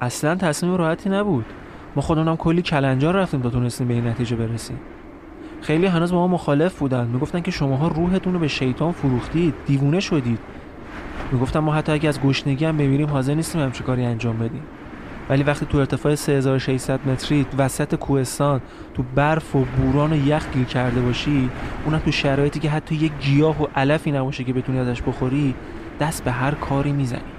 اصلا تصمیم راحتی نبود. ما خودمونم کلی کلنجار رفتیم تا تونستیم به این نتیجه برسیم. خیلی هنوز با ما مخالف بودن. می‌گفتن که شماها روحتون رو به شیطان فروختید. دیوونه شدید. می‌گفتن ما حتی اگه از گشنگی هم بمیریم حاضر نیستیم همچین کاری انجام بدیم. ولی وقتی تو ارتفاع 3600 متری وسط کوهستان تو برف و بوران و یخ گیر کرده باشی اونم تو شرایطی که حتی یک گیاه و علفی نباشه که بتونی ازش بخوری دست به هر کاری می‌زنی.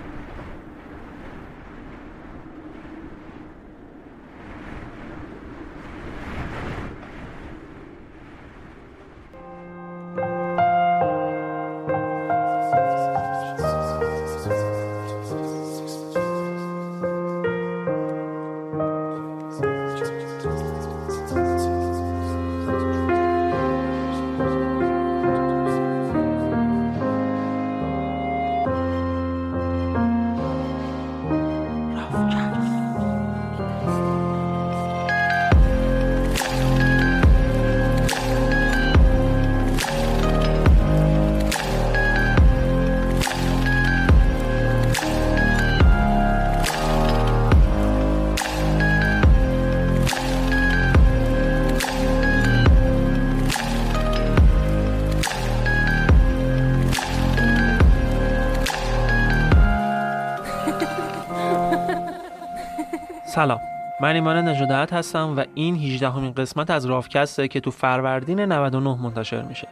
سلام. من ایمان نجادت هستم و این 18 همین قسمت از رافکسته که تو فروردین 99 منتشر میشه.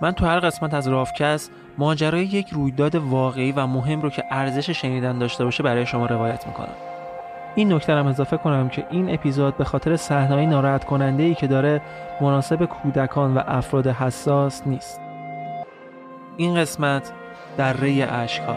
من تو هر قسمت از رافکست ماجرای یک رویداد واقعی و مهم رو که ارزش شنیدن داشته باشه برای شما روایت می‌کنم. این نکته هم اضافه کنم که این اپیزود به خاطر صحنه‌های ناراحت کننده ای که داره مناسب کودکان و افراد حساس نیست. این قسمت در ری اشکها.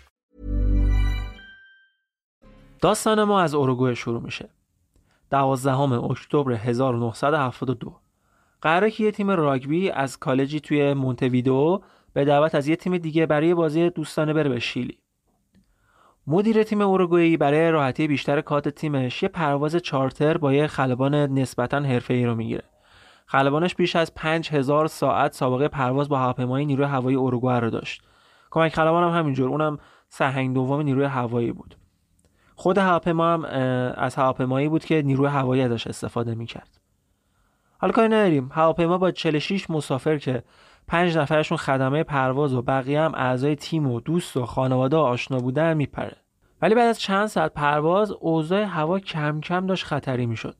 داستان ما از اروگوئه شروع میشه. 12 اکتبر 1972 قراره که یه تیم راگبی از کالجی توی مونتویدو به دعوت از یه تیم دیگه برای بازی دوستانه بره به شیلی. مدیر تیم اوروگوئی برای راحتی بیشتر کات تیمش یه پرواز چارتر با یه خلبان نسبتا حرفه‌ای رو می‌گیره. خلبانش بیش از 5000 ساعت سابقه پرواز با هواپیمای نیروی هوایی اوروگوئه رو داشت. کمک خلبان هم همینجور اونم سرهنگ دوم نیروی هوایی بود. خود هواپیما هم از هواپیمایی بود که نیروی هوایی ازش استفاده می‌کرد. حالا کاری نداریم. هواپیما با 46 مسافر که پنج نفرشون خدمه پرواز و بقیه هم اعضای تیم و دوست و خانواده و آشنا بودن میپره. ولی بعد از چند ساعت پرواز اوضاع هوا کم کم داشت خطری می‌شد.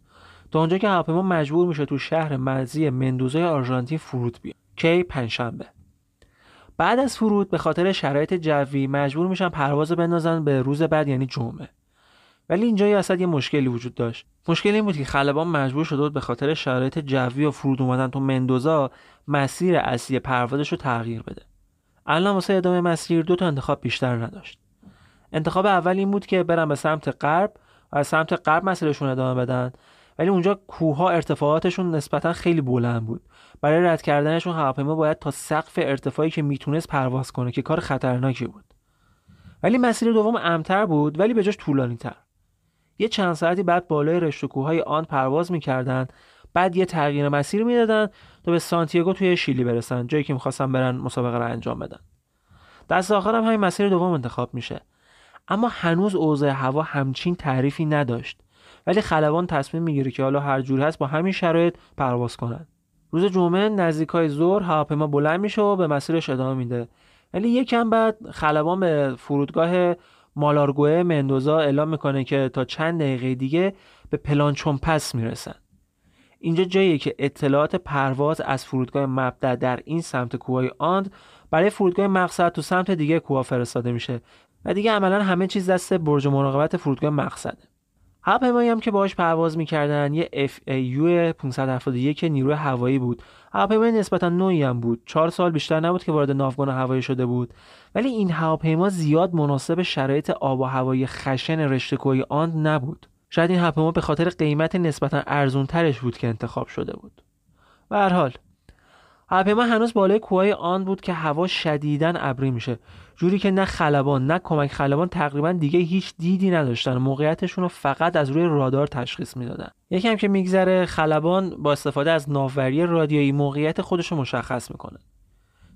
تا اونجا که هواپیما مجبور میشه تو شهر مرزی مندوزای آرژانتین فرود بیاد. کی؟ پنجشنبه. بعد از فرود به خاطر شرایط جوی مجبور میشن پرواز بندازن به روز بعد یعنی جمعه. ولی اینجا یه اصلا یه مشکلی وجود داشت. مشکل این بود که خلبان مجبور شده بود به خاطر شرایط جوی و فرود اومدن تو مندوزا مسیر اصلی پروازش رو تغییر بده. الان واسه ادامه مسیر دو تا انتخاب بیشتر نداشت. انتخاب اول این بود که برن به سمت غرب و از سمت غرب مسیرشون ادامه بدن. ولی اونجا کوه ارتفاعاتشون نسبتا خیلی بلند بود. برای رد کردنشون هواپیما باید تا سقف ارتفاعی که می‌تونست پرواز کنه که کار خطرناکی بود. ولی مسیر دوم امتر بود ولی به جاش طولانی تر یه چند ساعتی بعد بالای رشته کوههای آن پرواز می‌کردن بعد یه تغییر مسیر می‌دادن تا به سانتیاگو توی شیلی برسن جایی که می‌خواستن برن مسابقه رو انجام بدن. دست آخر هم همین مسیر دوم انتخاب میشه. اما هنوز اوضاع هوا همچین تعریفی نداشت. ولی خلبان تصمیم می‌گیره که حالا هر جور هست با همین شرایط پرواز کنن. روز جمعه نزدیک های ظهر هواپیما بلند میشه و به مسیرش ادامه میده. ولی یکم بعد خلبان به فرودگاه مالارگوه مندوزا اعلام می‌کنه که تا چند دقیقه دیگه به پلانچون پس می‌رسن. اینجا جاییه که اطلاعات پرواز از فرودگاه مبدع در این سمت کوههای آند برای فرودگاه مقصد تو سمت دیگه کوه فرستاده میشه و دیگه عملا همه چیز دست برج مراقبت فرودگاه مقصده. هواپیمایی هم که باهاش پرواز می‌کردن یه FAU 571 نیروی هوایی بود. هواپیمای نسبتا نوعی هم بود. چهار سال بیشتر نبود که وارد ناوگان هوایی شده بود. ولی این هواپیما زیاد مناسب شرایط آب و هوایی خشن رشته کوهی آن نبود. شاید این هواپیما به خاطر قیمت نسبتا ارزون ترش بود که انتخاب شده بود. به هر حال هواپیما هنوز بالای کوههای آن بود که هوا شدیداً ابری میشه. جوری که نه خلبان نه کمک خلبان تقریبا دیگه هیچ دیدی نداشتن. موقعیتشون رو فقط از روی رادار تشخیص می‌دادن. یکم که میگذره خلبان با استفاده از ناوری رادیویی موقعیت خودش رو مشخص می‌کنه.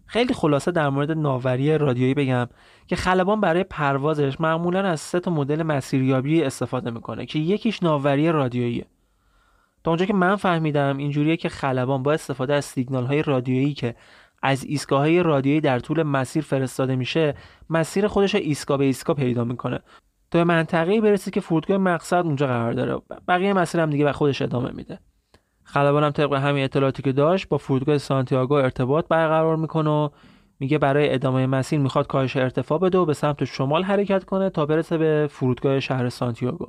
خیلی خلاصه در مورد ناوری رادیویی بگم که خلبان برای پروازش معمولا از سه تا مدل مسیریابی استفاده می‌کنه که یکیش ناوری رادیوییه. تا اونجا که من فهمیدم اینجوریه که خلبان با استفاده از سیگنال های رادیویی که از ایستگاه های رادیویی در طول مسیر فرستاده میشه مسیر خودش ایستگاه به ایستگاه پیدا می‌کنه. تا به منطقه‌ای برسه که فرودگاه مقصد اونجا قرار داره. بقیه مسیر هم دیگه به خودش ادامه میده. خلبان هم طبق همین اطلاعاتی که داشت با فرودگاه سانتیاگو ارتباط برقرار می‌کنه و میگه برای ادامه مسیر می‌خواد کاهش ارتفاع بده و به سمت شمال حرکت کنه تا برسه به فرودگاه شهر سانتیاگو.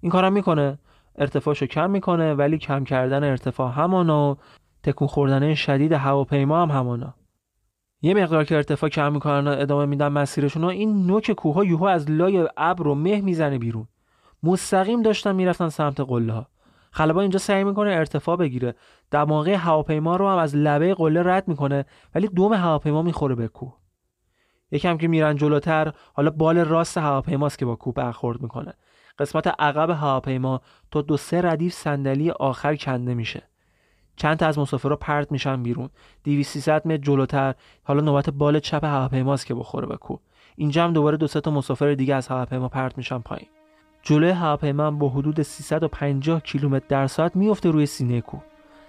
این کارم می‌کنه. ارتفاعشو کم می‌کنه ولی کم کردن ارتفاع همانا و تکون خوردن شدید هواپیما هم همانا یه مقدار که ارتفاع کم می‌کنن ادامه میدن مسیرشون و این نوک کوه یوهو از لای ابر و مه می‌زنه بیرون. مستقیم داشتن می‌رفتن سمت قله ها خلبان اینجا سعی می‌کنه ارتفاع بگیره. دماغه هواپیما رو هم از لبه قله رد می‌کنه ولی دوم هواپیما می‌خوره به کوه. یکم که میرن جلوتر حالا بال راست هواپیماست که با کوه برخورد می‌کنه. قسمت عقب هواپیما تا دو سه ردیف صندلی آخر کنده میشه. چند تا از مسافرها پرت میشن بیرون. 200 متر جلوتر. حالا نوبت بال چپ هواپیماست که بخوره به کوه اینجا هم دوباره دو تا مسافر دیگه از هواپیما پرت میشن پایین. جلوی هواپیما با حدود 350 کیلومتر در ساعت میفته روی سینه کوه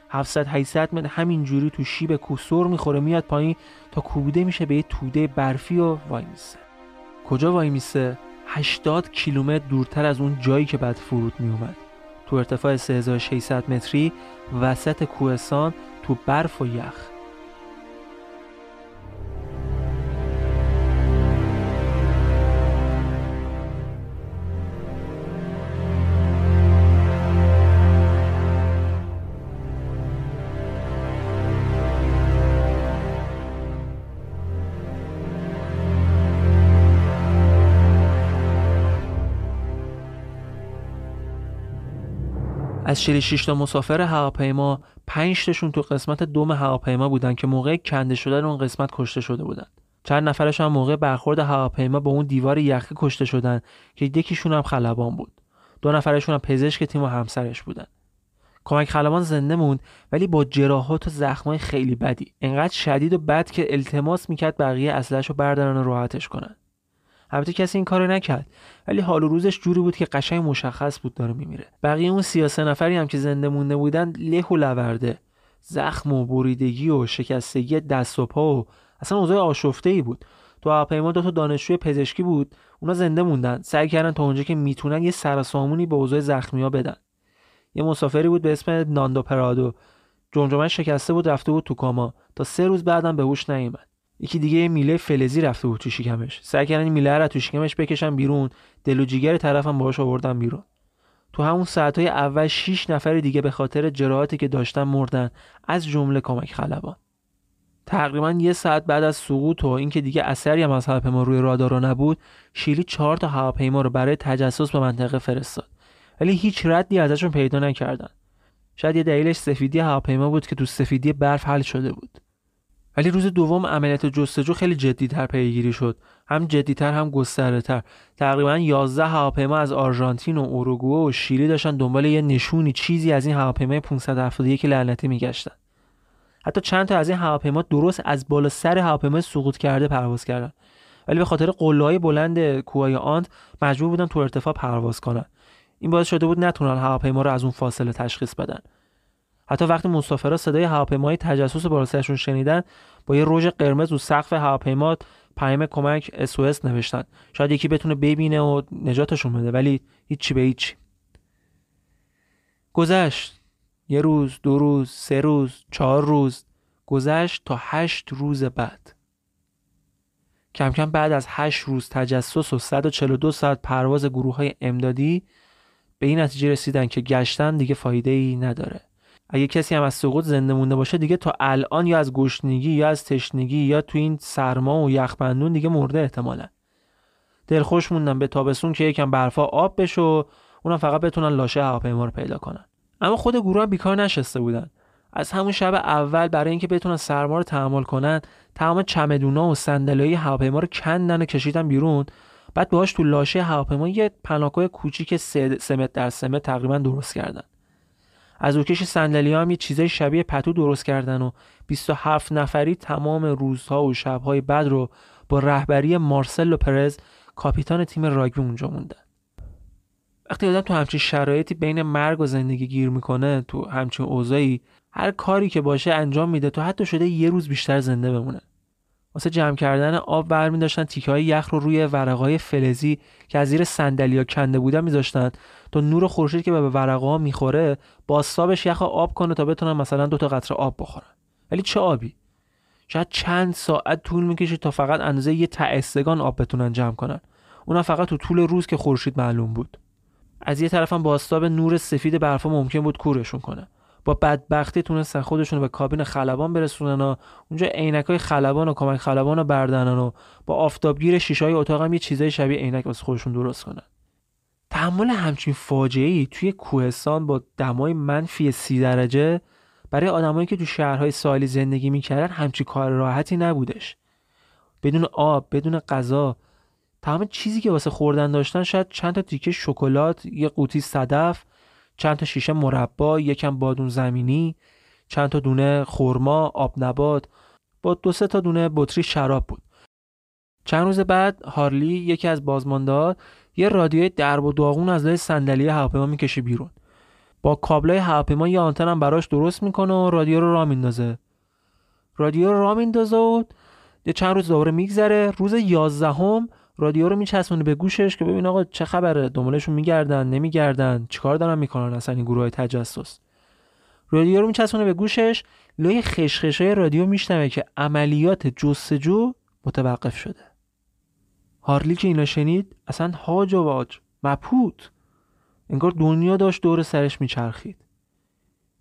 700 800 متر همینجوری تو شیب کوه سر می‌خوره میاد پایین تا کوبیده میشه به یه توده برفی و وای میسه. کجا وای میسه؟ 80 کیلومتر دورتر از اون جایی که بعد فرود میومد. تو ارتفاع 3600 متری وسط کوهستان تو برف و یخ. از 46 تا مسافر هواپیما 5 تاشون تو قسمت دوم هواپیما بودن که موقع کنده شدن اون قسمت کشته شده بودن. چند نفرش هم موقع برخورد هواپیما با اون دیوار یخی کشته شدن که یکیشون هم خلبان بود. دو نفرشون هم پزشک تیم و همسرش بودن. کمک خلبان زنده موند ولی با جراحات و زخمای خیلی بدی. انقدر شدید و بد که التماس می‌کرد بقیه اصلش رو بردارن و راحتش کنن. البته کسی این کارو نکرد. ولی حال و روزش جوری بود که قشنگ مشخص بود داره میمیره. بقیه اون سیاسه نفری هم که زنده مونده بودن له و لورده. زخم و بریدگی و شکستگی دست و پا و اصلا اوضاع آشفته ای بود. تو هواپیما دو تا دانشجوی پزشکی بود اونا زنده موندن. سعی کردن تا اونجا که می‌تونن یه سرسامونی به اوضاع زخمیا بدن. یه مسافری بود به اسم ناندو پرادو. جمجمه شکسته بود رفته بود تو کاما تا سه روز بعدم به هوش نیومد. یکی دیگه میله فلزی رفته بود تو شکمش. سعی کردن میله رو تو شکمش بکشن بیرون. دل و جیگر طرفم باهاش آوردن بیرون. تو همون ساعتهای اول 6 نفر دیگه به خاطر جراحاتی که داشتن مردن از جمله کمک خلبان. تقریبا یه ساعت بعد از سقوط و اینکه دیگه اثری هم از هواپیما روی رادار نبود شیلی چهار تا هواپیما رو برای تجسس به منطقه فرستاد. ولی هیچ ردی ازشون پیدا نکردن. شاید یه دلیلش سفیدی هواپیما بود که تو سفیدی برف حل شده بود. ولی روز دوم عملیات جستجو خیلی جدیتر پیگیری شد. هم جدیتر هم گسترده تقریبا 11 هواپیما از آرژانتین و اوروگوئه و شیلی داشتن دنبال یه نشونی چیزی از این هواپیمای 571 لعنتی میگشتن. حتی چند تا از این هواپیما درست از بالا سر هواپیما سقوط کرده پرواز کردن. ولی به خاطر قله‌های بلند کوههای آند مجبور بودن تو ارتفاع پرواز کنن. این باعث شده بود نتونن هواپیما رو از اون فاصله تشخیص بدن. حتی وقتی مسافرها صدای هواپیمای تجسس بالا سرشون شنیدن با یه رژ قرمز و سقف هواپیما پیام کمک SOS نوشتن. شاید یکی بتونه ببینه و نجاتشون بده ولی هیچی به هیچ گذشت. یه روز دو روز سه روز چهار روز. گذشت تا هشت روز بعد. کم کم بعد از هشت روز تجسس و 142 ساعت پرواز گروه های امدادی به این نتیجه رسیدن که گشتن دیگه فایده ای نداره. اگه کسی هم از سقوط زنده مونده باشه دیگه تا الان یا از گشنگی یا از تشنگی یا تو این سرما و یخبندون دیگه مرده احتمالا. دلخوش موندن به تابستون که یکم برفا آب بشه و اونا فقط بتونن لاشه هواپیما رو پیدا کنن. اما خود گروه بیکار نشسته بودن. از همون شب اول برای اینکه بتونن سرما رو تحمل کنن تمام چمدونا و صندلیای هواپیما رو کندن و کشیدن بیرون. بعد باهاش تو لاشه هواپیما یه پناهگاه کوچیک 3 متر در 3 متر تقریبا درست کردن. از روکش صندلی هم یه چیزای شبیه پتو درست کردن و 27 نفری تمام روزها و شبهای بعد رو با رهبری مارسلو پرز کاپیتان تیم راگبی اونجا موندن. وقتی آدم تو همچین شرایطی بین مرگ و زندگی گیر می‌کنه تو همچین اوضاعی هر کاری که باشه انجام میده تو حتی شده یه روز بیشتر زنده بمونه. واسه جمع کردن آب برمی داشتن تیکه های یخ رو روی ورقای فلزی که از زیر صندلیا کنده بودن میذاشتن تا نور خورشید که به ورقه می‌خوره باستابش یخ آب کنه تا بتونن مثلا دو تا قطره آب بخورن. ولی چه آبی؟ شاید چند ساعت طول می‌کشه تا فقط اندازه یه تعستگان آب بتونن جمع کنن. اونا فقط تو طول روز که خورشید معلوم بود. از یه طرفم باستاب نور سفید برفا ممکن بود کورشون کنه. با بدبختی تونستن خودشون به کابین خلبان برسونن و اونجا عینک های خلبان و کمک خلبان رو بردنن و با آفتابگیر شیشای اتاق هم یه چیزای شبیه عینک واسه خودشون درست کنن. تحمل همچین فاجعه ای توی کوهستان با دمای منفی سی درجه برای آدمایی که تو شهرهای سالی زندگی می‌کردن همچین کار راحتی نبودش. بدون آب بدون غذا تمام چیزی که واسه خوردن داشتن شاید چند تا تیکه شکلات یه قوطی صدف چند تا شیشه مربا یکم بادون زمینی چند تا دونه خرما آب نبات با دو سه تا دونه بطری شراب بود. چند روز بعد هارلی یکی از بازماندار یه رادیوی درب و داغون از لای صندلی هواپیما می‌کشه بیرون. با کابلای هواپیما یه آنتن هم براش درست می‌کنه و رادیو رو راه میندازه. رادیو رو راه میندازه و یه چند روز دوباره میگذره. روز یازدهم رادیو رو میچسبونه به گوشش که ببین آقا چه خبره دنبالشون میگردن نمیگردن چیکار دارن می‌کنن اصلا این گروه تجسس. رادیو رو میچسبونه به گوشش لای خشخشای رادیو میشنوه که عملیات جستجو متوقف شده. هارلی که اینا شنید اصلا هاج و واج مپوت انگار دنیا داشت دور سرش میچرخید.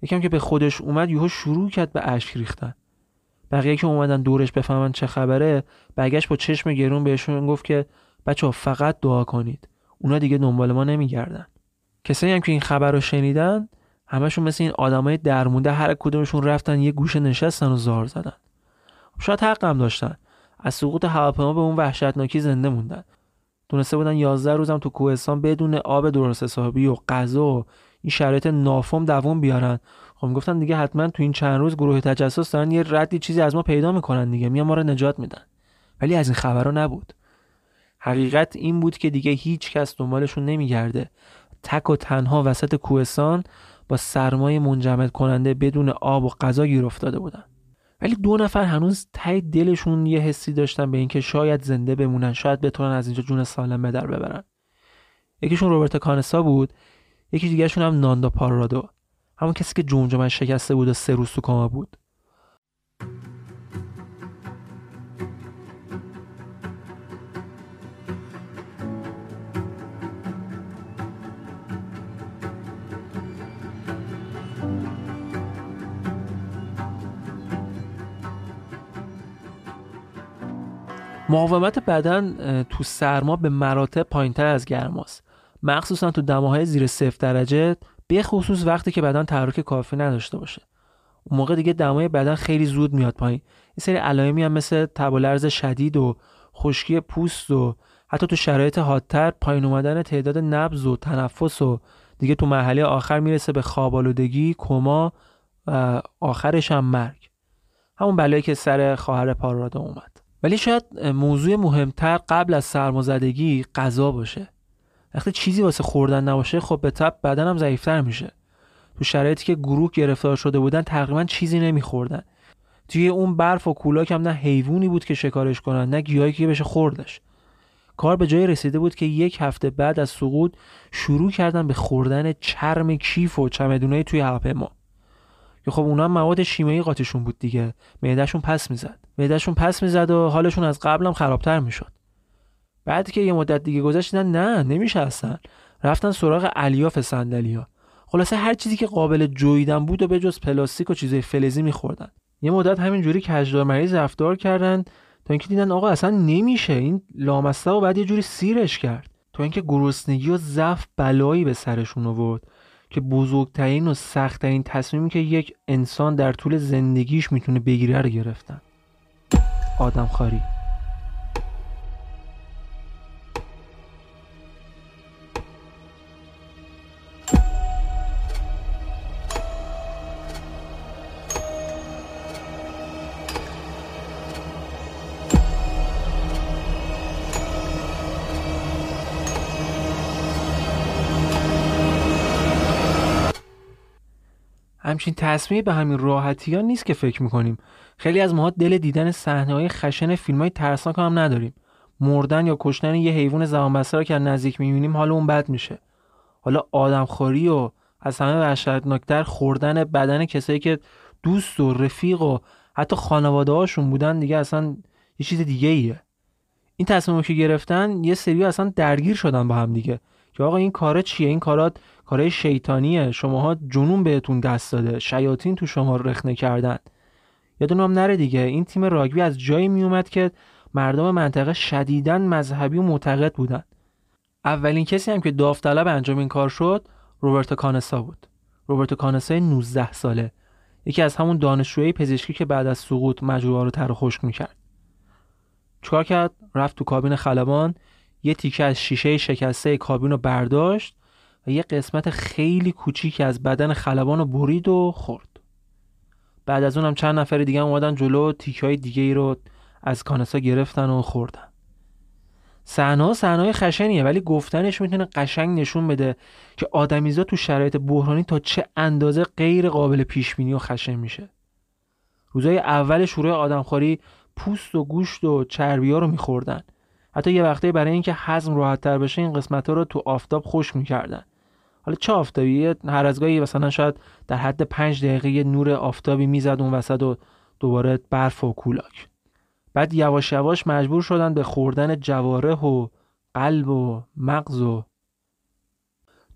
یکم که به خودش اومد یهو شروع کرد به اشک ریختن. بقیه که اومدن دورش بفهمن چه خبره برگشت با چشم گرون بهشون گفت که بچه فقط دعا کنید. اونا دیگه دنبال ما نمیگردن. کسایی هم که این خبر رو شنیدن همشون مثل این آدمای درمونده هر کدومشون رفتن یه گوشه نشستن و زار زدن. شاید حق هم داشتن. از سقوط هواپیما به اون وحشتناکی زنده موندن. دونسته بودن 11 روزم تو کوهستان بدون آب درست حسابی و غذا و این شرایط نافم دووم بیارن. خب گفتن دیگه حتما تو این چند روز گروه تجسس دارن یه ردی چیزی از ما پیدا می‌کنن دیگه. میان ما رو نجات میدن. ولی از این خبرها نبود. حقیقت این بود که دیگه هیچ کس دنبالشون نمیگرده. تک و تنها وسط کوهستان با سرمای منجمد کننده بدون آب و غذا گیر افتاده بودن. ولی دو نفر هنوز ته دلشون یه حسی داشتن به اینکه شاید زنده بمونن شاید بتونن از اینجا جون سالم به در ببرن. یکیشون روبرت کانسا بود یکی دیگهشون هم ناندا پارادو. همون کسی که جمجمش شکسته بود و سه روز تو کاما بود. مقاومت بدن تو سرما به مراتب پایینتر از گرماست. مخصوصا تو دماهای زیر صفر درجه به خصوص وقتی که بدن تحرک کافی نداشته باشه. اون موقع دیگه دمای بدن خیلی زود میاد پایین. این سری علائمی هم مثل تب و شدید و خشکی پوست و حتی تو شرایط حادتر پایین اومدن تعداد نبض و تنفس و دیگه تو مرحله آخر می‌رسه به خوابالودگی کما و آخرش هم مرگ. همون بلایی که سر خواهر پارادا اومد. ولی شاید موضوع مهمتر قبل از سرمازدگی غذا باشه. وقتی چیزی واسه خوردن نباشه خب به تب بدنم ضعیفتر میشه. تو شرایطی که گروه گرفتار شده بودن تقریبا چیزی نمیخوردن. توی اون برف و کولاک هم نه حیوانی بود که شکارش کنن نه گیاهی که بشه خوردش. کار به جای رسیده بود که یک هفته بعد از سقوط شروع کردن به خوردن چرم کیف و چمدونای توی هواپیما. که خب اونا مواد شیمیایی قاطیشون بود دیگه. معدهشون پس می‌زد. معدهشون پس می‌زد و حالشون از قبلم خرابتر می‌شد. بعد که یه مدت دیگه گذشت نه نمیشه اصلا. رفتن سراغ الیاف صندلیا خلاصه هر چیزی که قابل جویدن بود و به جز پلاستیک و چیزای فلزی میخوردن. یه مدت همینجوری کجدار مریض رفتار کردن تا اینکه دیدن آقا اصلا نمیشه. این لامسته و بعد یه جوری سیرش کرد. تا اینکه گرسنگی و ضعف بلایی به سرشون آورد. که بزرگترین و سختترین تصمیمی که یک انسان در طول زندگیش می‌تونه بگیره رو گرفتن. آدم همچین تصمیمی به همین راحتی ها نیست که فکر می‌کنیم. خیلی از ماها دل دیدن صحنه های خشن فیلم های ترسناک هم نداریم. مردن یا کشتن یه حیوان زبان رو که نزدیک می‌بینیم حالا اون بد میشه. حالا آدمخوری و از همه وحشتناکتر خوردن بدن کسایی که دوست و رفیق و حتی خانواده هاشون بودن دیگه اصلا یه چیز دیگه ایه این تصمیمی که گرفتن یه سری اصلا درگیر شدن با هم دیگه. که آقا این کارا چیه؟ این کارات کارهای شیطانیه. شماها جنون بهتون دست داده. شیاطین تو شما رخنه کردن. یادون هم نره دیگه. این تیم راگبی از جایی میومد که مردم منطقه شدیداً مذهبی و معتقد بودن. اولین کسی هم که داوطلب انجام این کار شد روبرت کانسا بود. روبرت کانسا 19 ساله. یکی از همون دانشجوی پزشکی که بعد از سقوط مجروحا رو تر خشک می‌کرد. چکار کرد؟ رفت تو کابین خلبان. یه تیکه از شیشه شکسته کابین رو برداشت و یه قسمت خیلی کوچیکی از بدن خلبان رو برید و خورد. بعد از اونم چند نفر دیگه اومدن جلو تیکه های دیگه ای رو از کانسا گرفتن و خوردن. صحنه صحنه خشنیه ولی گفتنش می‌تونه قشنگ نشون بده که آدمیزا تو شرایط بحرانی تا چه اندازه غیر قابل پیش بینی و خشن میشه. روزای اول شروع آدمخواری پوست و گوشت و چربی ها رو میخوردن. حتی یه وقته برای اینکه هضم راحت تر بشه این قسمت ها رو تو آفتاب خوش می‌کردن. حالا چه آفتابی؟ هر از گاهی مثلا شاید در حد پنج دقیقه یه نور آفتابی می‌زد اون وسط و دوباره برف و کولاک. بعد یواش یواش مجبور شدن به خوردن جواره و قلب و مغز و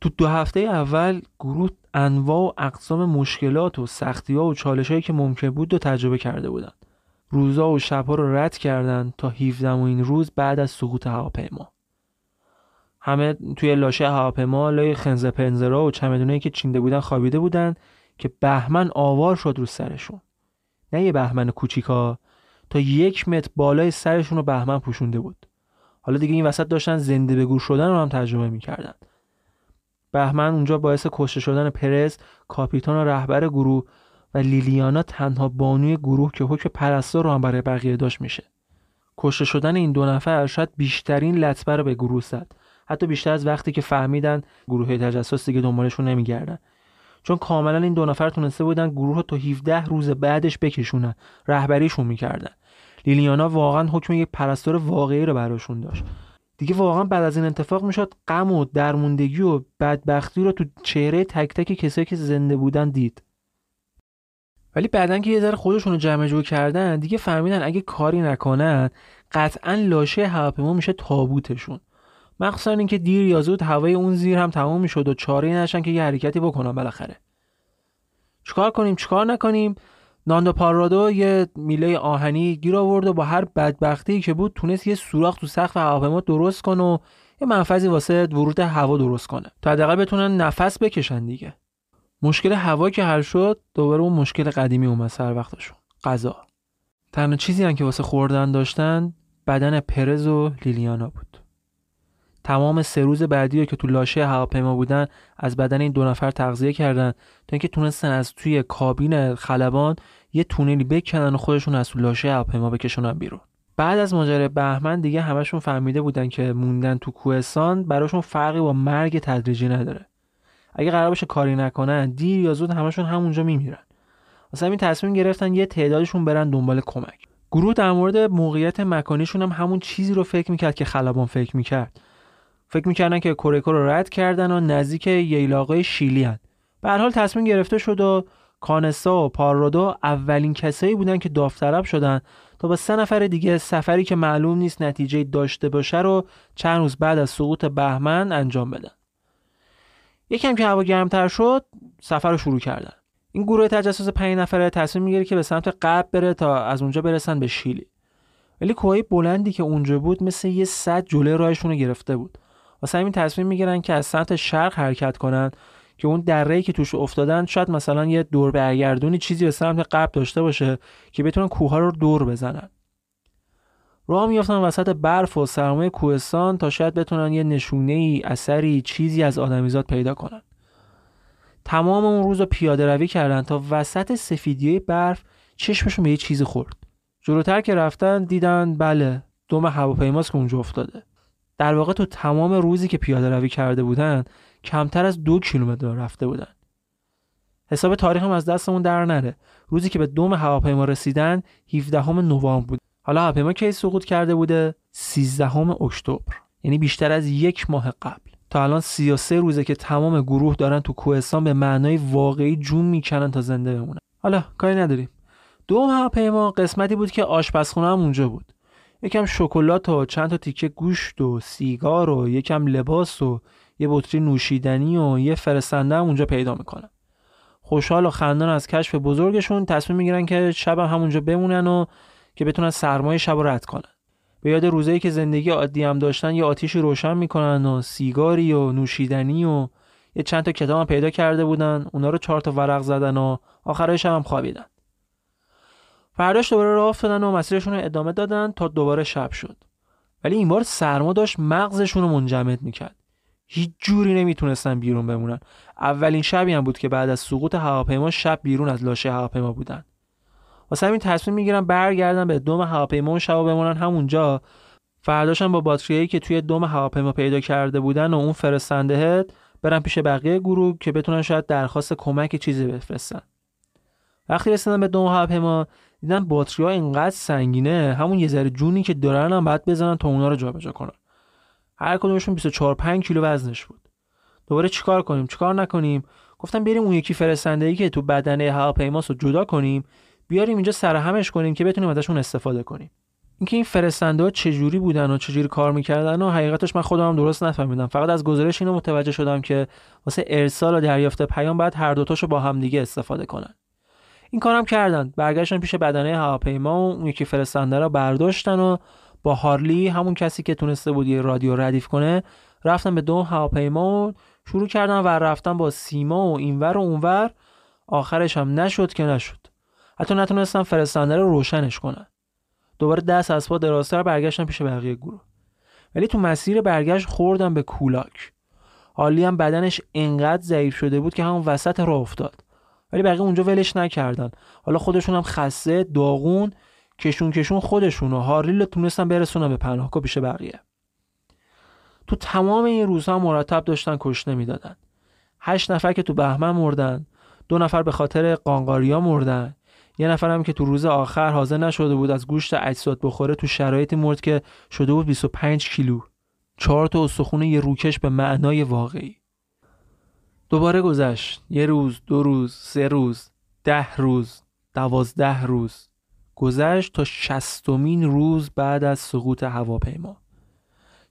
تو دو هفته اول گروه انواع و اقسام مشکلات و سختی ها و چالش هایی که ممکن بود رو تجربه کرده بودن. روزا و شبها رو رد کردن تا 17 این روز بعد از سقوط هواپیما. همه توی لاشه هواپیما لای خنزه پنزرا و چمدونایی که چینده بودن خوابیده بودن که بهمن آوار شد رو سرشون. نه یه بهمن کوچیکا تا یک متر بالای سرشون رو بهمن پوشونده بود. حالا دیگه این وسط داشتن زنده به گور شدن رو هم ترجمه می‌کردن. بهمن اونجا باعث کشته شدن پرز کاپیتان و رهبر گروه و لیلیانا تنها بانوی گروه که حکم پرستار رو هم برای بقیه داشت میشه. کشته شدن این دو نفر شاید بیشترین لطمه رو به گروه زد. حتی بیشتر از وقتی که فهمیدن گروه تجسس دیگه دنبالشون نمیگردن. چون کاملا این دو نفر تونسته بودن گروه رو تا 17 روز بعدش بکشونن رهبریشون می‌کردن. لیلیانا واقعا حکم یک پرستار واقعی رو براشون داشت. دیگه واقعا بعد از این اتفاق می‌شد غم و درموندگی و بدبختی رو تو چهره تک تک کسایی که زنده بودن دید. ولی بعدا که یه ذره خودشون رو جمع جور کردن دیگه فهمیدن اگه کاری نکنن قطعا لاشه هواپیما میشه تابوتشون. مخصوصا اینکه دیر یا زود هوای اون زیر هم تمام می‌شد و چاره نشن که یه حرکتی بکنن بالاخره. چیکار کنیم؟ چیکار نکنیم؟ ناندو پارادو یه میله آهنی گیر آورد و با هر بدبختی که بود تونست یه سوراخ تو سقف هواپیما درست کنه و یه منفذی واسه ورود هوا درست کنه. تا حداقل بتونن نفس بکشن دیگه. مشکل هوا که حل شد دوباره اون مشکل قدیمی اومد سر وقتشون. غذا. تنها چیزی هم که واسه خوردن داشتن بدن پرز و لیلیانا بود. تمام سه روز بعدی رو که تو لاشه هواپیما بودن از بدن این دو نفر تغذیه کردن تا اینکه تونستن از توی کابین خلبان یه تونلی بکنن و خودشون از تو لاشه هواپیما بکشونن بیرون. بعد از ماجرای بهمن دیگه همشون فهمیده بودن که موندن تو کوهستان براشون فرقی با مرگ تدریجی نداره. اگه قرار باشه کاری نکنن دیر یا زود همشون همونجا میمیرن. واسه همین تصمیم گرفتن یه تعدادشون برن دنبال کمک. گروه در مورد موقعیت مکانیشون هم همون چیزی رو فکر می‌کرد که خلبان فکر می‌کرد. فکر می‌کردن که کورکو رو رد کردن و نزدیک ییلاقای شیلی هن. به حال تصمیم گرفته شد و کانسا و پارودو اولین کسایی بودن که داوطلب شدن تا با سه نفر دیگه سفری که معلوم نیست نتیجه داشته باشه رو چند روز بعد از سقوط بهمن انجام بدن. یکم که هوا گرمتر شد سفر رو شروع کردن. این گروه تجسس پنج نفره تصمیم می‌گیره که به سمت غرب بره تا از اونجا برسن به شیلی. ولی کوههای بلندی که اونجا بود مثل یه صد جلوی راهشون رو گرفته بود. واسه همین تصمیم می‌گیرن که از سمت شرق حرکت کنن که اون دره که توش افتادن شاید مثلا یه دور برگردونی چیزی به سمت غرب داشته باشه که بتونن کوه رو دور بزنن. راه میافتن وسط برف و سرمایه کوهستان تا شاید بتونن یه نشونه ای اثری چیزی از آدمیزاد پیدا کنن. تمام اون روز رو پیاده روی کردن تا وسط سفیدی برف چشمشون به یه چیزی خورد. جلوتر که رفتن دیدن بله دوم هواپیماست که اونجا افتاده. در واقع تو تمام روزی که پیاده روی کرده بودن کمتر از دو کیلومتر رفته بودن. حساب تاریخ هم از دستمون در نره. روزی که به دوم هواپیما رسیدن 17 نوامبر بود. حالا هواپیما کی سقوط کرده بوده؟ 13 اکتبر. یعنی بیشتر از یک ماه قبل. تا الان 33 روزه که تمام گروه دارن تو کوهستان به معنای واقعی جون می‌کنن تا زنده بمونن. حالا کاری نداریم. دوم هواپیما قسمتی بود که آشپزخونه هم اونجا بود. یکم شکلات و چند تا تیکه گوشت و سیگار و یکم لباس و یه بطری نوشیدنی و یه فرستنده هم اونجا پیدا می‌کنن. خوشحال و خندان از کشف بزرگشون تصمیم می‌گیرن که شب همونجا بمونن و که بتونن سرمایه شب رو رد کنن. به یاد روزایی که زندگی عادی هم داشتن یه آتیشی روشن می‌کنن و سیگاری و نوشیدنی و یه چند تا کتاب هم پیدا کرده بودن. اونا رو چهار تا ورق زدن و آخرای شب هم خوابیدن. فرداش دوباره راه افتادن و مسیرشون رو ادامه دادن تا دوباره شب شد. ولی این بار سرما داشت مغزشون رو منجمد می‌کرد. هیچ جوری نمی‌تونستن بیرون بمونن. اولین شبی هم بود که بعد از سقوط هواپیما شب بیرون از لاشه هواپیما بودن. واسه همین تصمیم می‌گیرن برگردن به دوم هواپیما و شب بمونن همونجا. فرداشم با باتریایی که توی دم هواپیما پیدا کرده بودن و اون فرستندهت برن پیش بقیه گروه که بتونن شاید درخواست کمک چیزی بفرستن. وقتی رسیدن به دم هواپیما دیدن باتری ها اینقدر سنگینه. همون یه ذره جونی که دارن هم بعد بزنن تا اونا رو جابجا کنن. هر کدومشون 24 5 کیلو وزنش بود. دوباره چیکار کنیم؟ چیکار نکنیم؟ گفتم بریم اون یکی فرستنده ای که تو بدنه هواپیماست رو جدا کنیم. بیاریم اینجا سرهمش کنیم که بتونیم ازشون استفاده کنیم. اینکه این فرستنده ها چجوری بودن و چجوری کار می‌کردن و حقیقتش من خودم درست نفهمیدم. فقط از گزارش اینو متوجه شدم که واسه ارسال و دریافت پیام باید هر دوتاشو با هم دیگه استفاده کنن. این کارم کردن. برگشتن پیش بدنه هواپیما و اون یکی فرستنده را برداشتن و با هارلی همون کسی که تونسته بود یه رادیو ردیف کنه رفتن به دو هواپیما و شروع کردن و رفتن با سیما و اینور و اونور. آخرش هم نشد که نشد. حتی نتونستن فرستنده رو روشنش کنن. دوباره دست از پا درازتر برگشتن پیش بقیه گروه. ولی تو مسیر برگشت خوردن به کولاک. حالی هم بدنش انقدر ضعیف شده بود که همون وسط راه افتاد. ولی بقیه اونجا ولش نکردن. حالا خودشون هم خسته داغون کشون کشون خودشون و هاریل تونستن برسونن به پناهگاه پیش بقیه. تو تمام این روزها مرتب داشتن کشته می‌دادن. هشت نفر که تو بهمن مردن دو نفر به خاطر قانقاریا مردن. یه نفر هم که تو روز آخر حاضر نشده بود از گوشت اجساد بخوره تو شرایطی مرد که شده بود 25 کیلو. چهار تا استخونه یه روکش به معنای واقعی. دوباره گذشت. یه روز دو روز سه روز ده روز دوازده روز. گذشت تا شستمین روز بعد از سقوط هواپیما.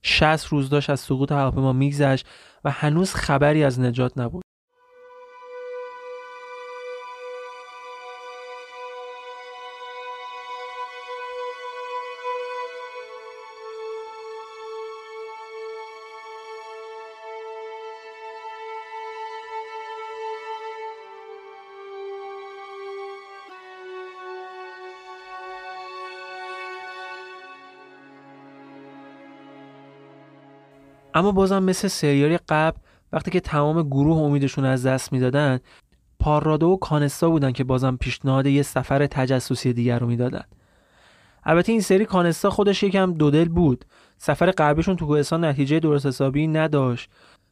شست روز داشت از سقوط هواپیما میگذشت و هنوز خبری از نجات نبود. اما بازم مثل سریال قبل وقتی که تمام گروه امیدشون از دست می‌دادن پارادو و کانستا بودن که بازم پیشنهاد یه سفر تجسسی دیگر رو می‌دادن. البته این سری کانستا خودش یکم دودل بود. سفر قبلشون تو کوهستان نتیجه درست حسابی نداشت.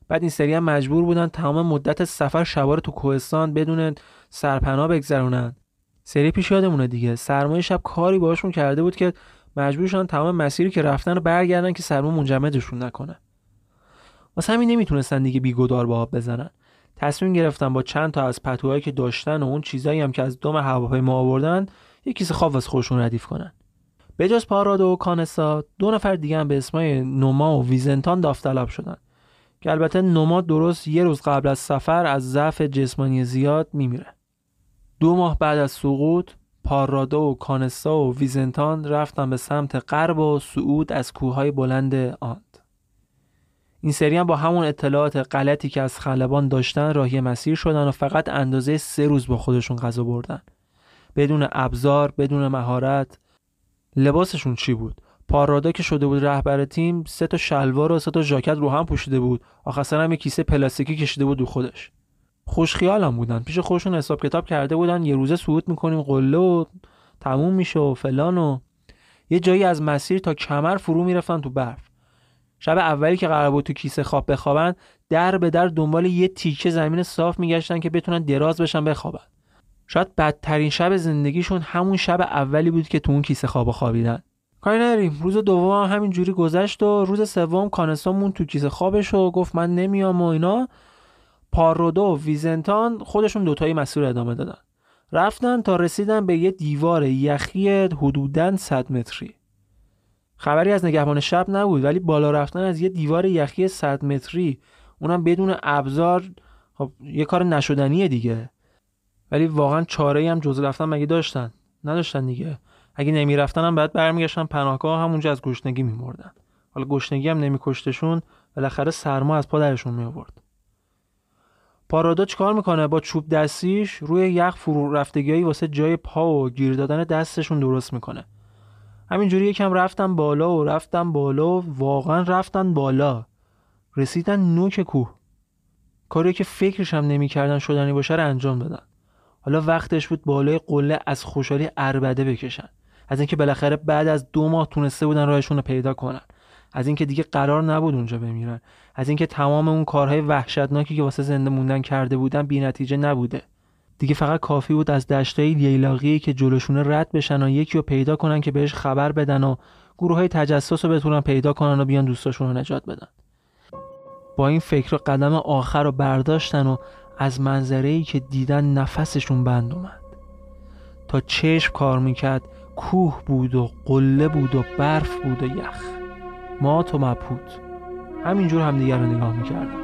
بعد این سری هم مجبور بودن تمام مدت سفر شبار تو کوهستان بدون سرپناه بگذرونن. سری پیش یادمونه دیگه. سرمایه شب کاری باشون کرده بود که مجبور شدن تمام مسیری که رفتن رو برگردن که سرما منجمدشون نکنه. واسه همین نمی‌تونستن دیگه بیگدار با آب بزنن. تصمیم گرفتن با چند تا از پتوهایی که داشتن و اون چیزایی هم که از دم هواپیما آوردن یه کیسه خواب واسه خودشون ردیف کنن. بجاز پارادو و کانسا دو نفر دیگه هم به اسمای نوما و ویزنتان داوطلب شدن. که البته نوما درست یه روز قبل از سفر از ضعف جسمانی زیاد میمیره. دو ماه بعد از سقوط پارادو و کانسا و ویزنتان رفتن به سمت غرب و صعود از کوههای بلند آن این سری هم با همون اطلاعات غلطی که از خلبان داشتن راهی مسیر شدن و فقط اندازه سه روز با خودشون غذا بردن. بدون ابزار بدون مهارت. لباسشون چی بود؟ پارادا که شده بود رهبر تیم سه تا شلوار و سه تا ژاکت رو هم پوشیده بود. آخر هم یه کیسه پلاستیکی کشیده بود دو خودش. خوش هم بودن. پیش خودشون حساب کتاب کرده بودن. یه روزه صعود می‌کنیم قله و تموم میشه و فلان و یه جایی از مسیر تا کمر فرو می‌رفتن تو برف. شب اولی که قرار بود تو کیسه خواب بخوابن در به در دنبال یه تیکه زمین صاف میگشتن که بتونن دراز بشن بخوابن. شاید بدترین شب زندگیشون همون شب اولی بود که تو اون کیسه خواب خوابیدن. کاری نداریم. روز دوم هم همین جوری گذشت و روز سوم کانستامون تو کیسه خوابش و گفت من نمیام و اینا. پارودو و ویزنتان خودشون دوتایی مسیر ادامه دادن. رفتن تا رسیدن به یه دیوار یخی حدوداً 100 متری. خبری از نگهبان شب نبود ولی بالا رفتن از یه دیوار یخی 100 متری اونم بدون ابزار خب یه کار نشدنیه دیگه. ولی واقعا چاره هم جز رفتن مگه داشتن؟ نداشتن دیگه. اگه نمی‌رفتن هم بعد برمیگشتن پناهگاه همونجا از گشنگی میمردن. حالا گشنگی هم نمیکشتشون بالاخره سرما از پا درشون می آورد پارادا چیکار می‌کنه؟ با چوب دستیش روی یخ فرو رفتگیایی واسه جای پا و گیر دادن دستشون درست می‌کنه. همینجوری یکم رفتم بالا و رفتم بالا و واقعا رفتن بالا. رسیدن نوک کوه. کاری که فکرش هم نمی‌کردن شدنی باشه رو انجام دادن. حالا وقتش بود بالای قله از خوشحالی اربده بکشن. از اینکه بالاخره بعد از دو ماه تونسته بودن راهشون رو پیدا کنن. از اینکه دیگه قرار نبود اونجا بمیرن. از اینکه تمام اون کارهای وحشتناکی که واسه زنده موندن کرده بودن بی‌نتیجه نبوده. دیگه فقط کافی بود از دشتای لیلاقی که جلوشونه رد بشن و یکی رو پیدا کنن که بهش خبر بدن و گروه های تجسس رو بتونن پیدا کنن و بیان دوستاشون رو نجات بدن. با این فکر قدم آخر رو برداشتن و از منظره ای که دیدن نفسشون بند اومد. تا چشم کار می‌کرد کوه بود و قله بود و برف بود و یخ. مات و مبهوت. همینجور همدیگر رو نگاه می‌کردن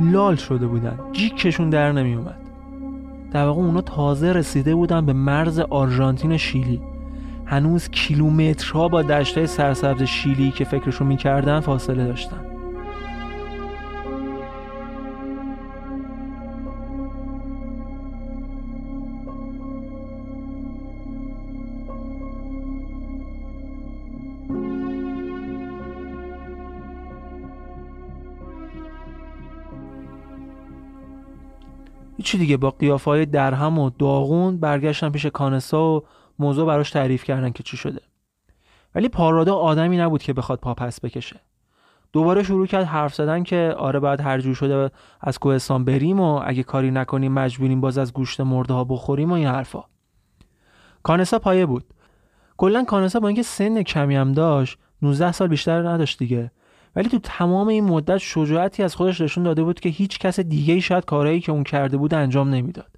لال شده بودن. جیکشون در نمیومد در واقع اونا تازه رسیده بودن به مرز آرژانتین و شیلی. هنوز کیلومترها با دشتای سرسبز شیلی که فکرشون می‌کردن فاصله داشتن. هیچی دیگه با قیافه های درهم و داغون برگشتن پیش کانسا و موضوع براش تعریف کردن که چی شده. ولی پارادا آدمی نبود که بخواد پا پس بکشه. دوباره شروع کرد حرف زدن که آره باید هر جور شده از کوهستان بریم و اگه کاری نکنیم مجبوریم باز از گوشت مرده ها بخوریم و این حرفا. کانسا پایه بود. کلا کانسا با اینکه سن کمی هم داشت 19 سال بیشتر نداشت دیگه. ولی تو تمام این مدت شجاعتی از خودش نشون داده بود که هیچ کس دیگه ای شاید کارهایی که اون کرده بود انجام نمی‌داد.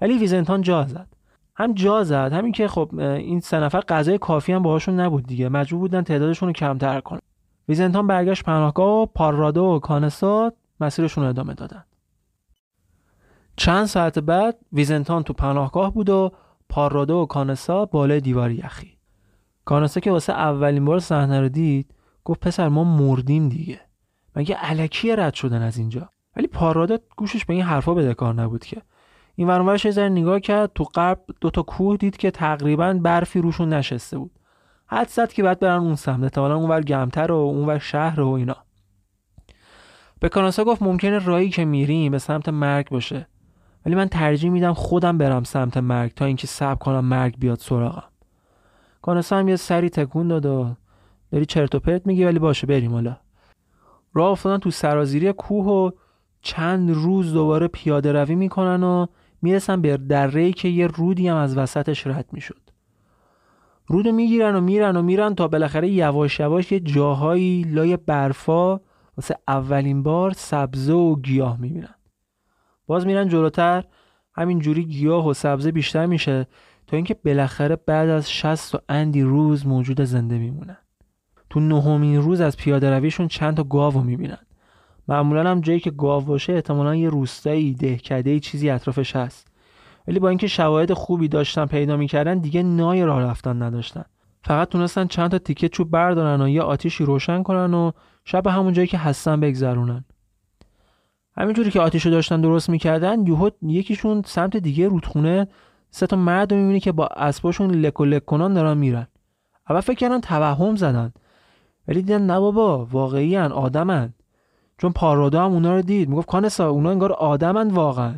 ولی ویزنتان جا زد. هم جا زد همین که خب این سه نفر غذای کافی هم باهاشون نبود دیگه. مجبور بودن تعدادشون رو کمتر کنن. ویزنتان برگشت پناهگاه و پارادو و کانسا مسیرشون رو ادامه دادن. چند ساعت بعد ویزنتان تو پناهگاه بود و پارادو و کانسا بالای دیوار یخی. کانسا که واسه اولین بار صحنه رو دید گفت پسر ما مردیم دیگه. مگه علکی رد شدن از اینجا؟ ولی پارادو گوشش به این حرفا بده کار نبود که. این ورانورش یه ذره نگاه کرد تو غرب دو تا کوه دید که تقریبا برفی روشون نشسته بود. حد زد که بعد برن اون سمت. احتمالا اونور گمتر و اونور شهر و اینا. به کاناسا گفت ممکنه رایی که میریم به سمت مرگ باشه. ولی من ترجیح میدم خودم برم سمت مرگ تا اینکه صبر کنم مرگ بیاد سراغم. کاناسا هم یه سری تکون داد و داری چرت و پرت میگی ولی باشه بریم حالا. راه افتادن تو سرازیری کوه و چند روز دوباره پیاده روی می‌کنن و می‌رسن به دره‌ای که یه رودی هم از وسطش رد می‌شد. رودو می‌گیرن و میرن و میرن تا بالاخره یواش یواش یه جاهایی لای برفا واسه اولین بار سبزه و گیاه می‌بینن. باز میرن جلوتر. همین جوری گیاه و سبزه بیشتر میشه تا اینکه بالاخره بعد از 60 و اندی روز موجود زنده میمونن. تو نهمین روز از پیاده رویشون چند تا گاو می‌بینن. معمولا هم جایی که گاو باشه احتمالا یه روستایی دهکده چیزی اطرافش هست. ولی با اینکه شواهد خوبی داشتن پیدا می‌کردن دیگه نای راه رفتن نداشتن. فقط تونستن چند تا تیکه چوب بردارن و یه آتیشی روشن کنن و شب همون جایی که هستن بگذرونن. همینجوری که آتیشو داشتن درست می‌کردن یهو یکیشون سمت دیگه رودخونه سه تا مرد رو می‌بینی که با اسباشون لک و لک کنان دارن میرن. اول فکر کردن توهم زدن. ولی دیدن نه بابا واقعی آدمن. چون پارادا هم اونا رو دید. می‌گفت کانسا اونا انگار آدمن واقعا.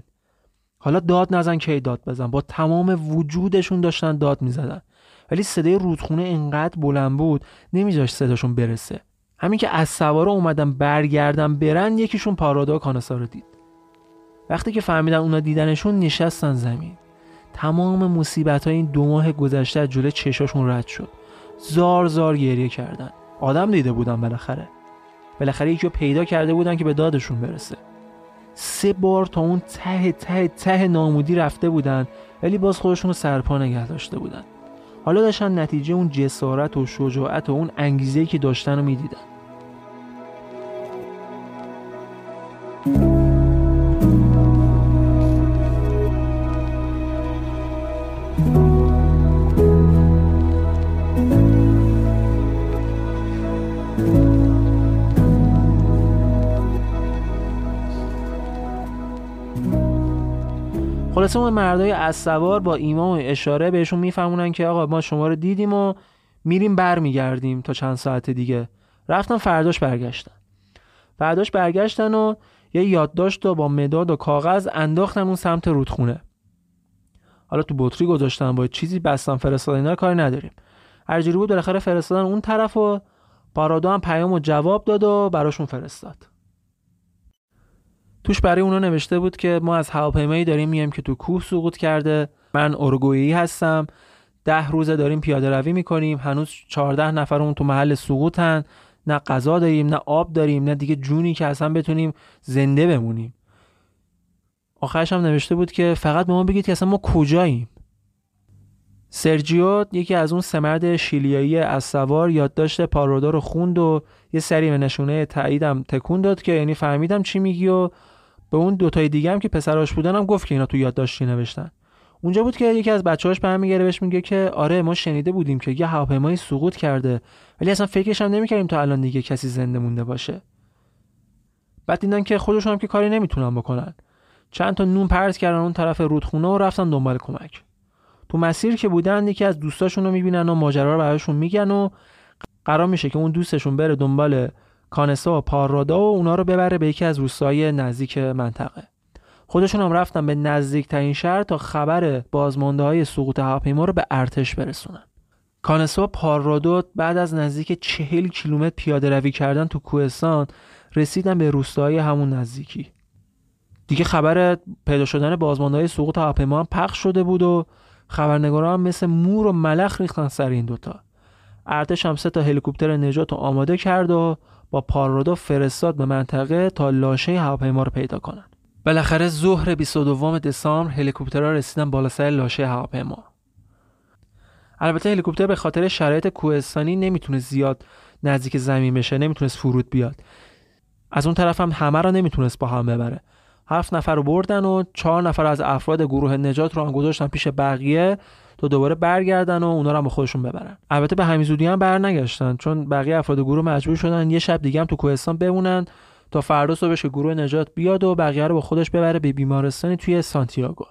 حالا داد نزن کی داد بزن. با تمام وجودشون داشتن داد می‌زدن. ولی صدای رودخونه انقدر بلند بود نمیذاشت صداشون برسه. همین که از سوارا اومدن برگردن برن یکیشون پارادا و کانسا رو دید. وقتی که فهمیدن اونا دیدنشون نشستن زمین. تمام مصیبت های این دو ماه گذشته از جلوی چشاشون رد شد. زار زار گریه کردن. آدم دیده بودن بالاخره. بالاخره یکی پیدا کرده بودن که به دادشون برسه. سه بار تا اون ته ته ته نامودی رفته بودن ولی باز خودشون رو سرپا نگه داشته بودن. حالا داشتن نتیجه اون جسارت و شجاعت و اون انگیزه که داشتن رو می‌دیدن. خلاصه اون مردای از سوار با ایمان و اشاره بهشون میفهمونن که آقا ما شما رو دیدیم و میریم برمیگردیم تا چند ساعت دیگه. رفتن فرداش برگشتن. فرداش برگشتن و یه یادداشت و با مداد و کاغذ انداختن اون سمت رودخونه. حالا تو بطری گذاشتن با چیزی بستن فرستادن اینا کاری نداریم. هر جوری بود بالاخره فرستادن اون طرف و پارادو هم پیام جواب داد و براشون فرستاد. توش برای اونا نوشته بود که ما از هواپیمایی داریم میایم که تو کوه سقوط کرده. من اورگوئی هستم. ده روزه داریم پیاده روی می‌کنیم. هنوز 14 نفرمون تو محل سقوطن. نه غذا داریم نه آب داریم نه دیگه جونی که اصلا بتونیم زنده بمونیم. آخرش هم نوشته بود که فقط به ما بگید که اصلا ما کجاییم. سرجیو یکی از اون سمرد شیلیایی از سوار یادداشت پارودو رو خوند و یه سری به نشونه تاییدم تکون داد که یعنی فهمیدم چی میگی و به اون دوتای دیگه هم که پسراش بودن هم گفت که اینا تو یادداشتی نوشتن. اونجا بود که یکی از بچه‌هاش به هم میگه بهش میگه که آره ما شنیده بودیم که یه هواپیمایی سقوط کرده ولی اصلا فکرش هم نمی‌کردیم تا الان دیگه کسی زنده مونده باشه. بعد دیدن که خودشون هم که کاری نمی‌تونن بکنن. چند تا نون پرت کردن اون طرف رودخونه و رفتن دنبال کمک. تو مسیر که بودن یکی از دوستاشون رو می‌بینن و ماجرا رو براشون میگن و قرار میشه که اون دوستشون بره دنبال کانسا و پارادا و اونا رو ببره به یکی از روستای نزدیک منطقه. خودشون هم رفتن به نزدیکترین شهر تا خبر بازمانده های سقوط هواپیما رو به ارتش برسونن. کانسا و پارادو بعد از نزدیک چهل کیلومتر پیاده روی کردن تو کوهستان رسیدن به روستای همون نزدیکی. دیگه خبر پیدا شدن بازمانده های سقوط هواپیما هم پخش شده بود و خبرنگارا هم مثل مور و ملخ ریختن سر این دوتا. ارتش هم سه تا هلیکوپتر نجات رو آماده کرد و با پارادو فرستاد به منطقه تا لاشه هواپیما رو پیدا کنن. بالاخره ظهر 22 دسامبر هلیکوپترها رسیدن بالا سر لاشه هواپیما. البته هلیکوپتر به خاطر شرایط کوهستانی نمی‌تونه زیاد نزدیک زمین بشه نمی‌تونست فرود بیاد. از اون طرف هم همه رو نمی‌تونست با هم ببره. هفت نفر رو بردن و چهار نفر از افراد گروه نجات رو هم گذاشتن پیش بقیه. تا دوباره برگردن و اونا رو هم با خودشون ببرن. البته به همین زودی هم برنگشتن چون بقیه افراد گروه مجبور شدن یه شب دیگه هم تو کوهستان بمونن تا فردا صبحش که گروه نجات بیاد و بقیه رو با خودش ببره به بیمارستانی توی سانتیاگو.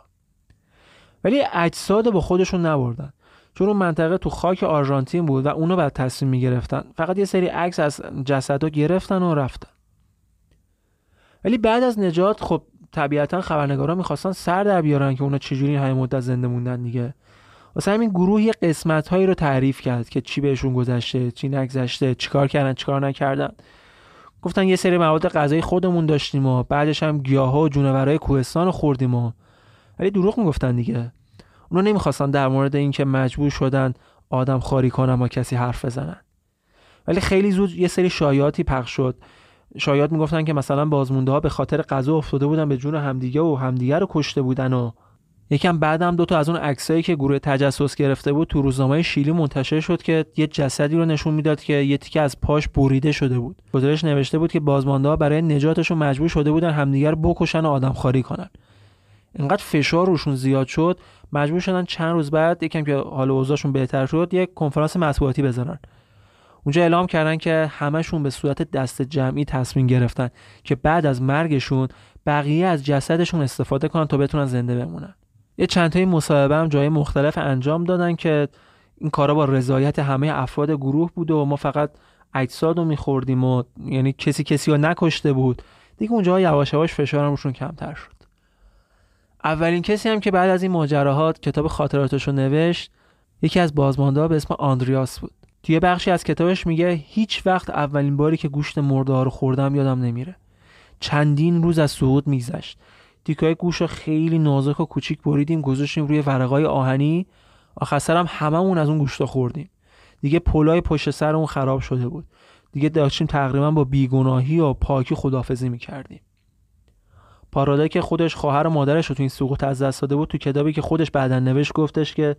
ولی اجساد با خودشون نبردن چون اون منطقه تو خاک آرژانتین بود و اونو بعد تصمیم می‌گرفتن. فقط یه سری عکس از جسدها گرفتن و رفتن. ولی بعد از نجات خب طبیعتا خبرنگارا می‌خواستن سر در بیارن که اونا چجوری همه مدت زنده موندن دیگه. واسه همین گروه یه قسمت هایی رو تعریف کرد که چی بهشون گذشته چی نگذشته چیکار کردن چیکار نکردن. گفتن یه سری مواد غذایی خودمون داشتیم و بعدش هم گیاها و جونورای کوهستان خوردیم و ولی دروغ می‌گفتن دیگه. اونا نمی‌خواستن در مورد اینکه مجبور شدن آدم خاری کنن با کسی حرف بزنن. ولی خیلی زود یه سری شایعاتی پخش شد. شاید می‌گفتن که مثلا بازمونده ها به خاطر غذا افتاده بودن به جون همدیگه و همدیگه رو کشته بودن و یکم بعدم دو تا از اون عکسایی که گروه تجسس گرفته بود تو روزنامه شیلی منتشر شد که یه جسدی رو نشون می‌داد که یه تیکه از پاش بریده شده بود. گزارش نوشته بود که بازمانده برای نجاتشون مجبور شده بودن همدیگر بکشن و آدمخواری کنن. اینقدر فشار روشون زیاد شد مجبور شدن چند روز بعد یکم که حال اوضاعشون بهتر شد یک کنفرانس مطبوعاتی بذارن. اونجا اعلام کردن که همشون به صورت دست جمعی تصمیم گرفتن که بعد از مرگشون بقیه از جسدشون استفاده کنن تا بتونن زنده بمونن یه چند تایی مصاحبه هم جای مختلف انجام دادن که این کارا با رضایت همه افراد گروه بوده و ما فقط اجساد رو میخوردیم و یعنی کسی کسی رو نکشته بود. دیگه اونجا یواش یواش فشارم روشون کمتر شد. اولین کسی هم که بعد از این ماجراهات کتاب خاطراتش رو نوشت یکی از بازمانده به اسم آندریاس بود. توی بخشی از کتابش میگه هیچ وقت اولین باری که گوشت مرده رو خوردم یادم نمیره. چندین روز از سقوط میگذشت. تیکای گوش خیلی نازک و کوچیک بریدیم گذاشتیم روی ورقای آهنی. آخر سرم هممون از اون گوشت خوردیم. دیگه پلای پشت سر اون خراب شده بود. دیگه داشتیم تقریبا با بیگناهی و پاکی خدافزی می‌کردیم. پارادا که خودش خواهر و مادرش رو تو این سقوط از دست داده بود تو کتابی که خودش بعدا نوشت گفتش که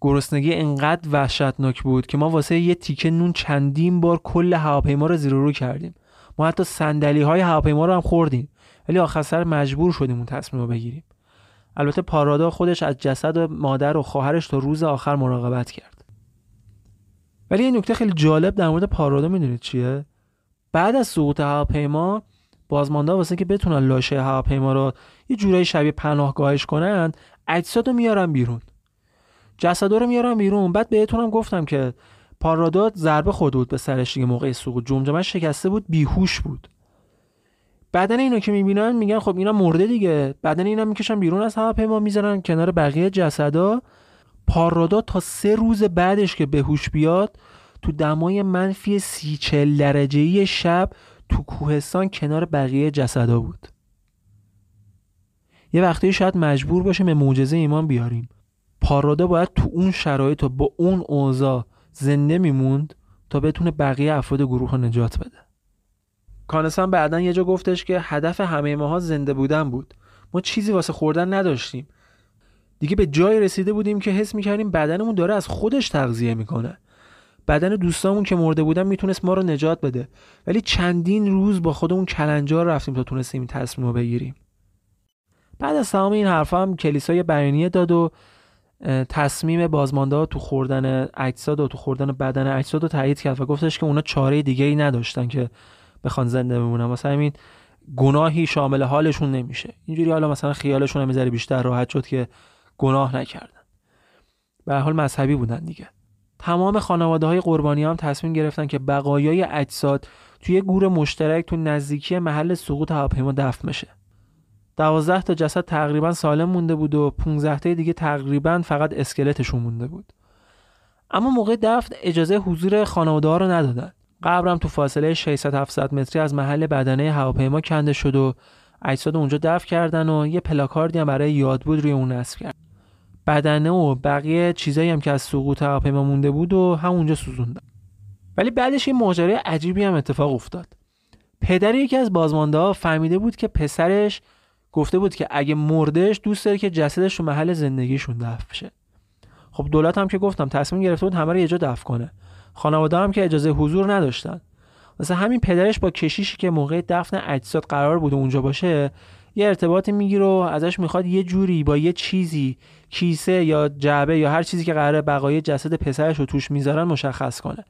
گرسنگی انقدر وحشتناک بود که ما واسه یه تیکه نون چندین بار کل هواپیما رو زیر رو کردیم. ما حتی صندلی های هواپیما رو هم خوردیم. ولی آخر سر مجبور شدیم اون تصمیم رو بگیریم. البته پارادا خودش از جسد مادر و خواهرش تا روز آخر مراقبت کرد. ولی این نکته خیلی جالب در مورد پارادا می‌دونید چیه؟ بعد از سقوط هواپیما بازمانده واسه که بتونن لاشه هواپیما رو یه جورایی شبیه پناهگاهش کنن اجساد رو میارن بیرون. جسدا رو میارم بیرون. بعد بهتونم گفتم که پارادات ضربه خورده بود به سرش دیگه موقع سقوط. جمجمه شکسته بود بیهوش بود. بدن اینو که می‌بینن میگن خب اینا مرده دیگه. بدن اینا می‌کشن بیرون از هواپیما می‌ذارن کنار بقیه جسدا. پارادا تا سه روز بعدش که به هوش بیاد تو دمای منفی سی چل درجه شب تو کوهستان کنار بقیه جسدا بود. یه وقتی شاید مجبور باشیم به معجزه ایمان بیاریم. پارادا باید تو اون شرایط و با اون اوضاع زنده میموند تا بتونه بقیه افراد گروه رو نجات بده. کانسان بعدا یه جا گفتش که هدف همه ماها زنده بودن بود. ما چیزی واسه خوردن نداشتیم. دیگه به جای رسیده بودیم که حس می‌کردیم بدنمون داره از خودش تغذیه می‌کنه. بدن دوستامون که مرده بودن می‌تونست ما رو نجات بده. ولی چندین روز با خودمون کلنجار رفتیم تا تونستیم این تصمیم رو بگیریم. بعد از تمام این حرفا هم کلیسا یه بیانیه داد و تصمیم بازمانده تو خوردن اجساد و تو خوردن بدن اجساد رو تایید کرد و گفتش که اونا چاره دیگه ای نداشتن که بخوان زنده بمونن. واسه همین گناهی شامل حالشون نمیشه. اینجوری حالا مثلا خیالشون هم می‌ذاره بیشتر راحت شد که گناه نکردن. به حال مذهبی بودن دیگه. تمام خانواده های قربانی هم تصمیم گرفتن که بقایای اجساد توی گور مشترک تو نزدیکی محل سقوط هواپیما دفن بشه. دوازده تا جسد تقریبا سالم مونده بود و 15 تا دیگه تقریبا فقط اسکلتشون مونده بود. اما موقع دفن اجازه حضور خانواده ها رو ندادن. قبرم تو فاصله 600 700 متری از محل بدنه هواپیما کنده شد و اجساد اونجا دفن کردن و یه پلاکاردی هم برای یاد بود روی اون نصب کرد. بدنه و بقیه چیزایی هم که از سقوط هواپیما مونده بود و همونجا سوزوندن. ولی بعدش یه ماجرای عجیبی هم اتفاق افتاد. پدر یکی از بازمانده ها فهمیده بود که پسرش گفته بود که اگه مردش دوست داره که جسدش رو محل زندگیشون دفن بشه. خب دولت هم که گفتم تصمیم گرفته بود همه رو یه جا دفن کنه. خانواده هم که اجازه حضور نداشتن. مثلا همین پدرش با کشیشی که موقع دفن اجساد قرار بود اونجا باشه یه ارتباطی می‌گیره و ازش می‌خواد یه جوری با یه چیزی کیسه یا جعبه یا هر چیزی که قراره بقای جسد پسرش رو توش می‌ذارن مشخص کنه.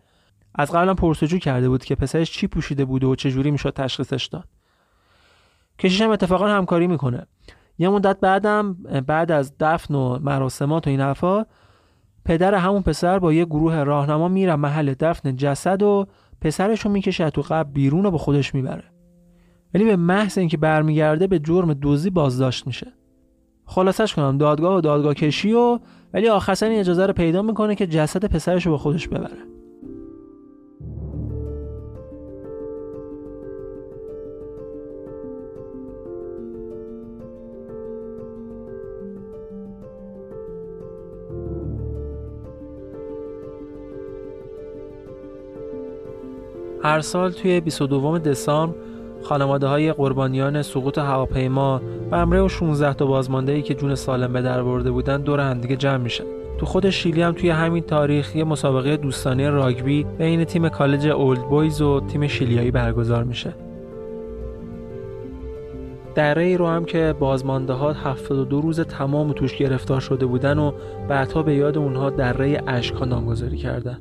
از قبلا پرسجو کرده بود که پسرش چی پوشیده بوده و چه جوری می‌شد تشخیصش داد. کشیش هم اتفاقا همکاری می‌کنه. یه مدت بعدم بعد از دفن و مراسمات و این حرفا پدر همون پسر با یه گروه راهنما میره محل دفن جسد و پسرش رو می‌کشه تو قبل بیرون و با خودش می‌بره. ولی به محض اینکه برمیگرده به جرم دزدی بازداشت میشه. خلاصش کنم دادگاه و دادگاه کشی و ولی آخرسن اجازه رو پیدا می‌کنه که جسد پسرش رو با خودش ببره. هر سال توی 22 دسامبر خانواده های قربانیان سقوط هواپیما و امره و 16 تا بازمانده ای که جون سالم به در برده بودن دور همدیگه جمع میشن. تو خود شیلی هم توی همین تاریخ یه مسابقه دوستانه راگبی بین تیم کالج اولد بویز و تیم شیلیایی برگزار میشه. دره ای رو هم که بازمانده ها 72 روز تمام توش گرفتار شده بودن و بعدها به یاد اونها دره اشکا نامگذاری کردن.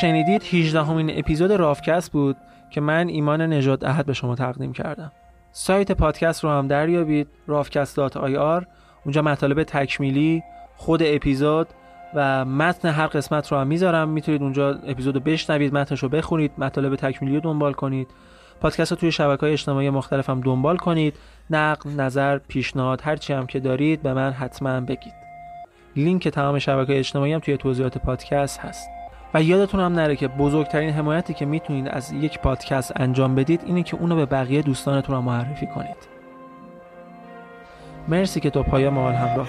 شنیدید 18 همین اپیزود رافکست بود که من ایمان نجات احد به شما تقدیم کردم. سایت پادکست رو هم دریابید rafcast.ir اونجا مطالب تکمیلی خود اپیزود و متن هر قسمت رو هم می‌ذارم. می‌تونید اونجا اپیزود رو بشنوید متنش رو بخونید مطالب تکمیلی رو دنبال کنید. پادکست رو توی شبکه های اجتماعی مختلف هم دنبال کنید. نقد نظر پیشنهاد هرچی هم که دارید به من حتما بگید. لینک تمام شبکه اجتماعی هم توی توضیحات پادکست هست. و یادتون هم نره که بزرگترین حمایتی که می‌تونید از یک پادکست انجام بدید اینه که اونو به بقیه دوستانتون رو معرفی کنید. مرسی که تا پایان ما همراه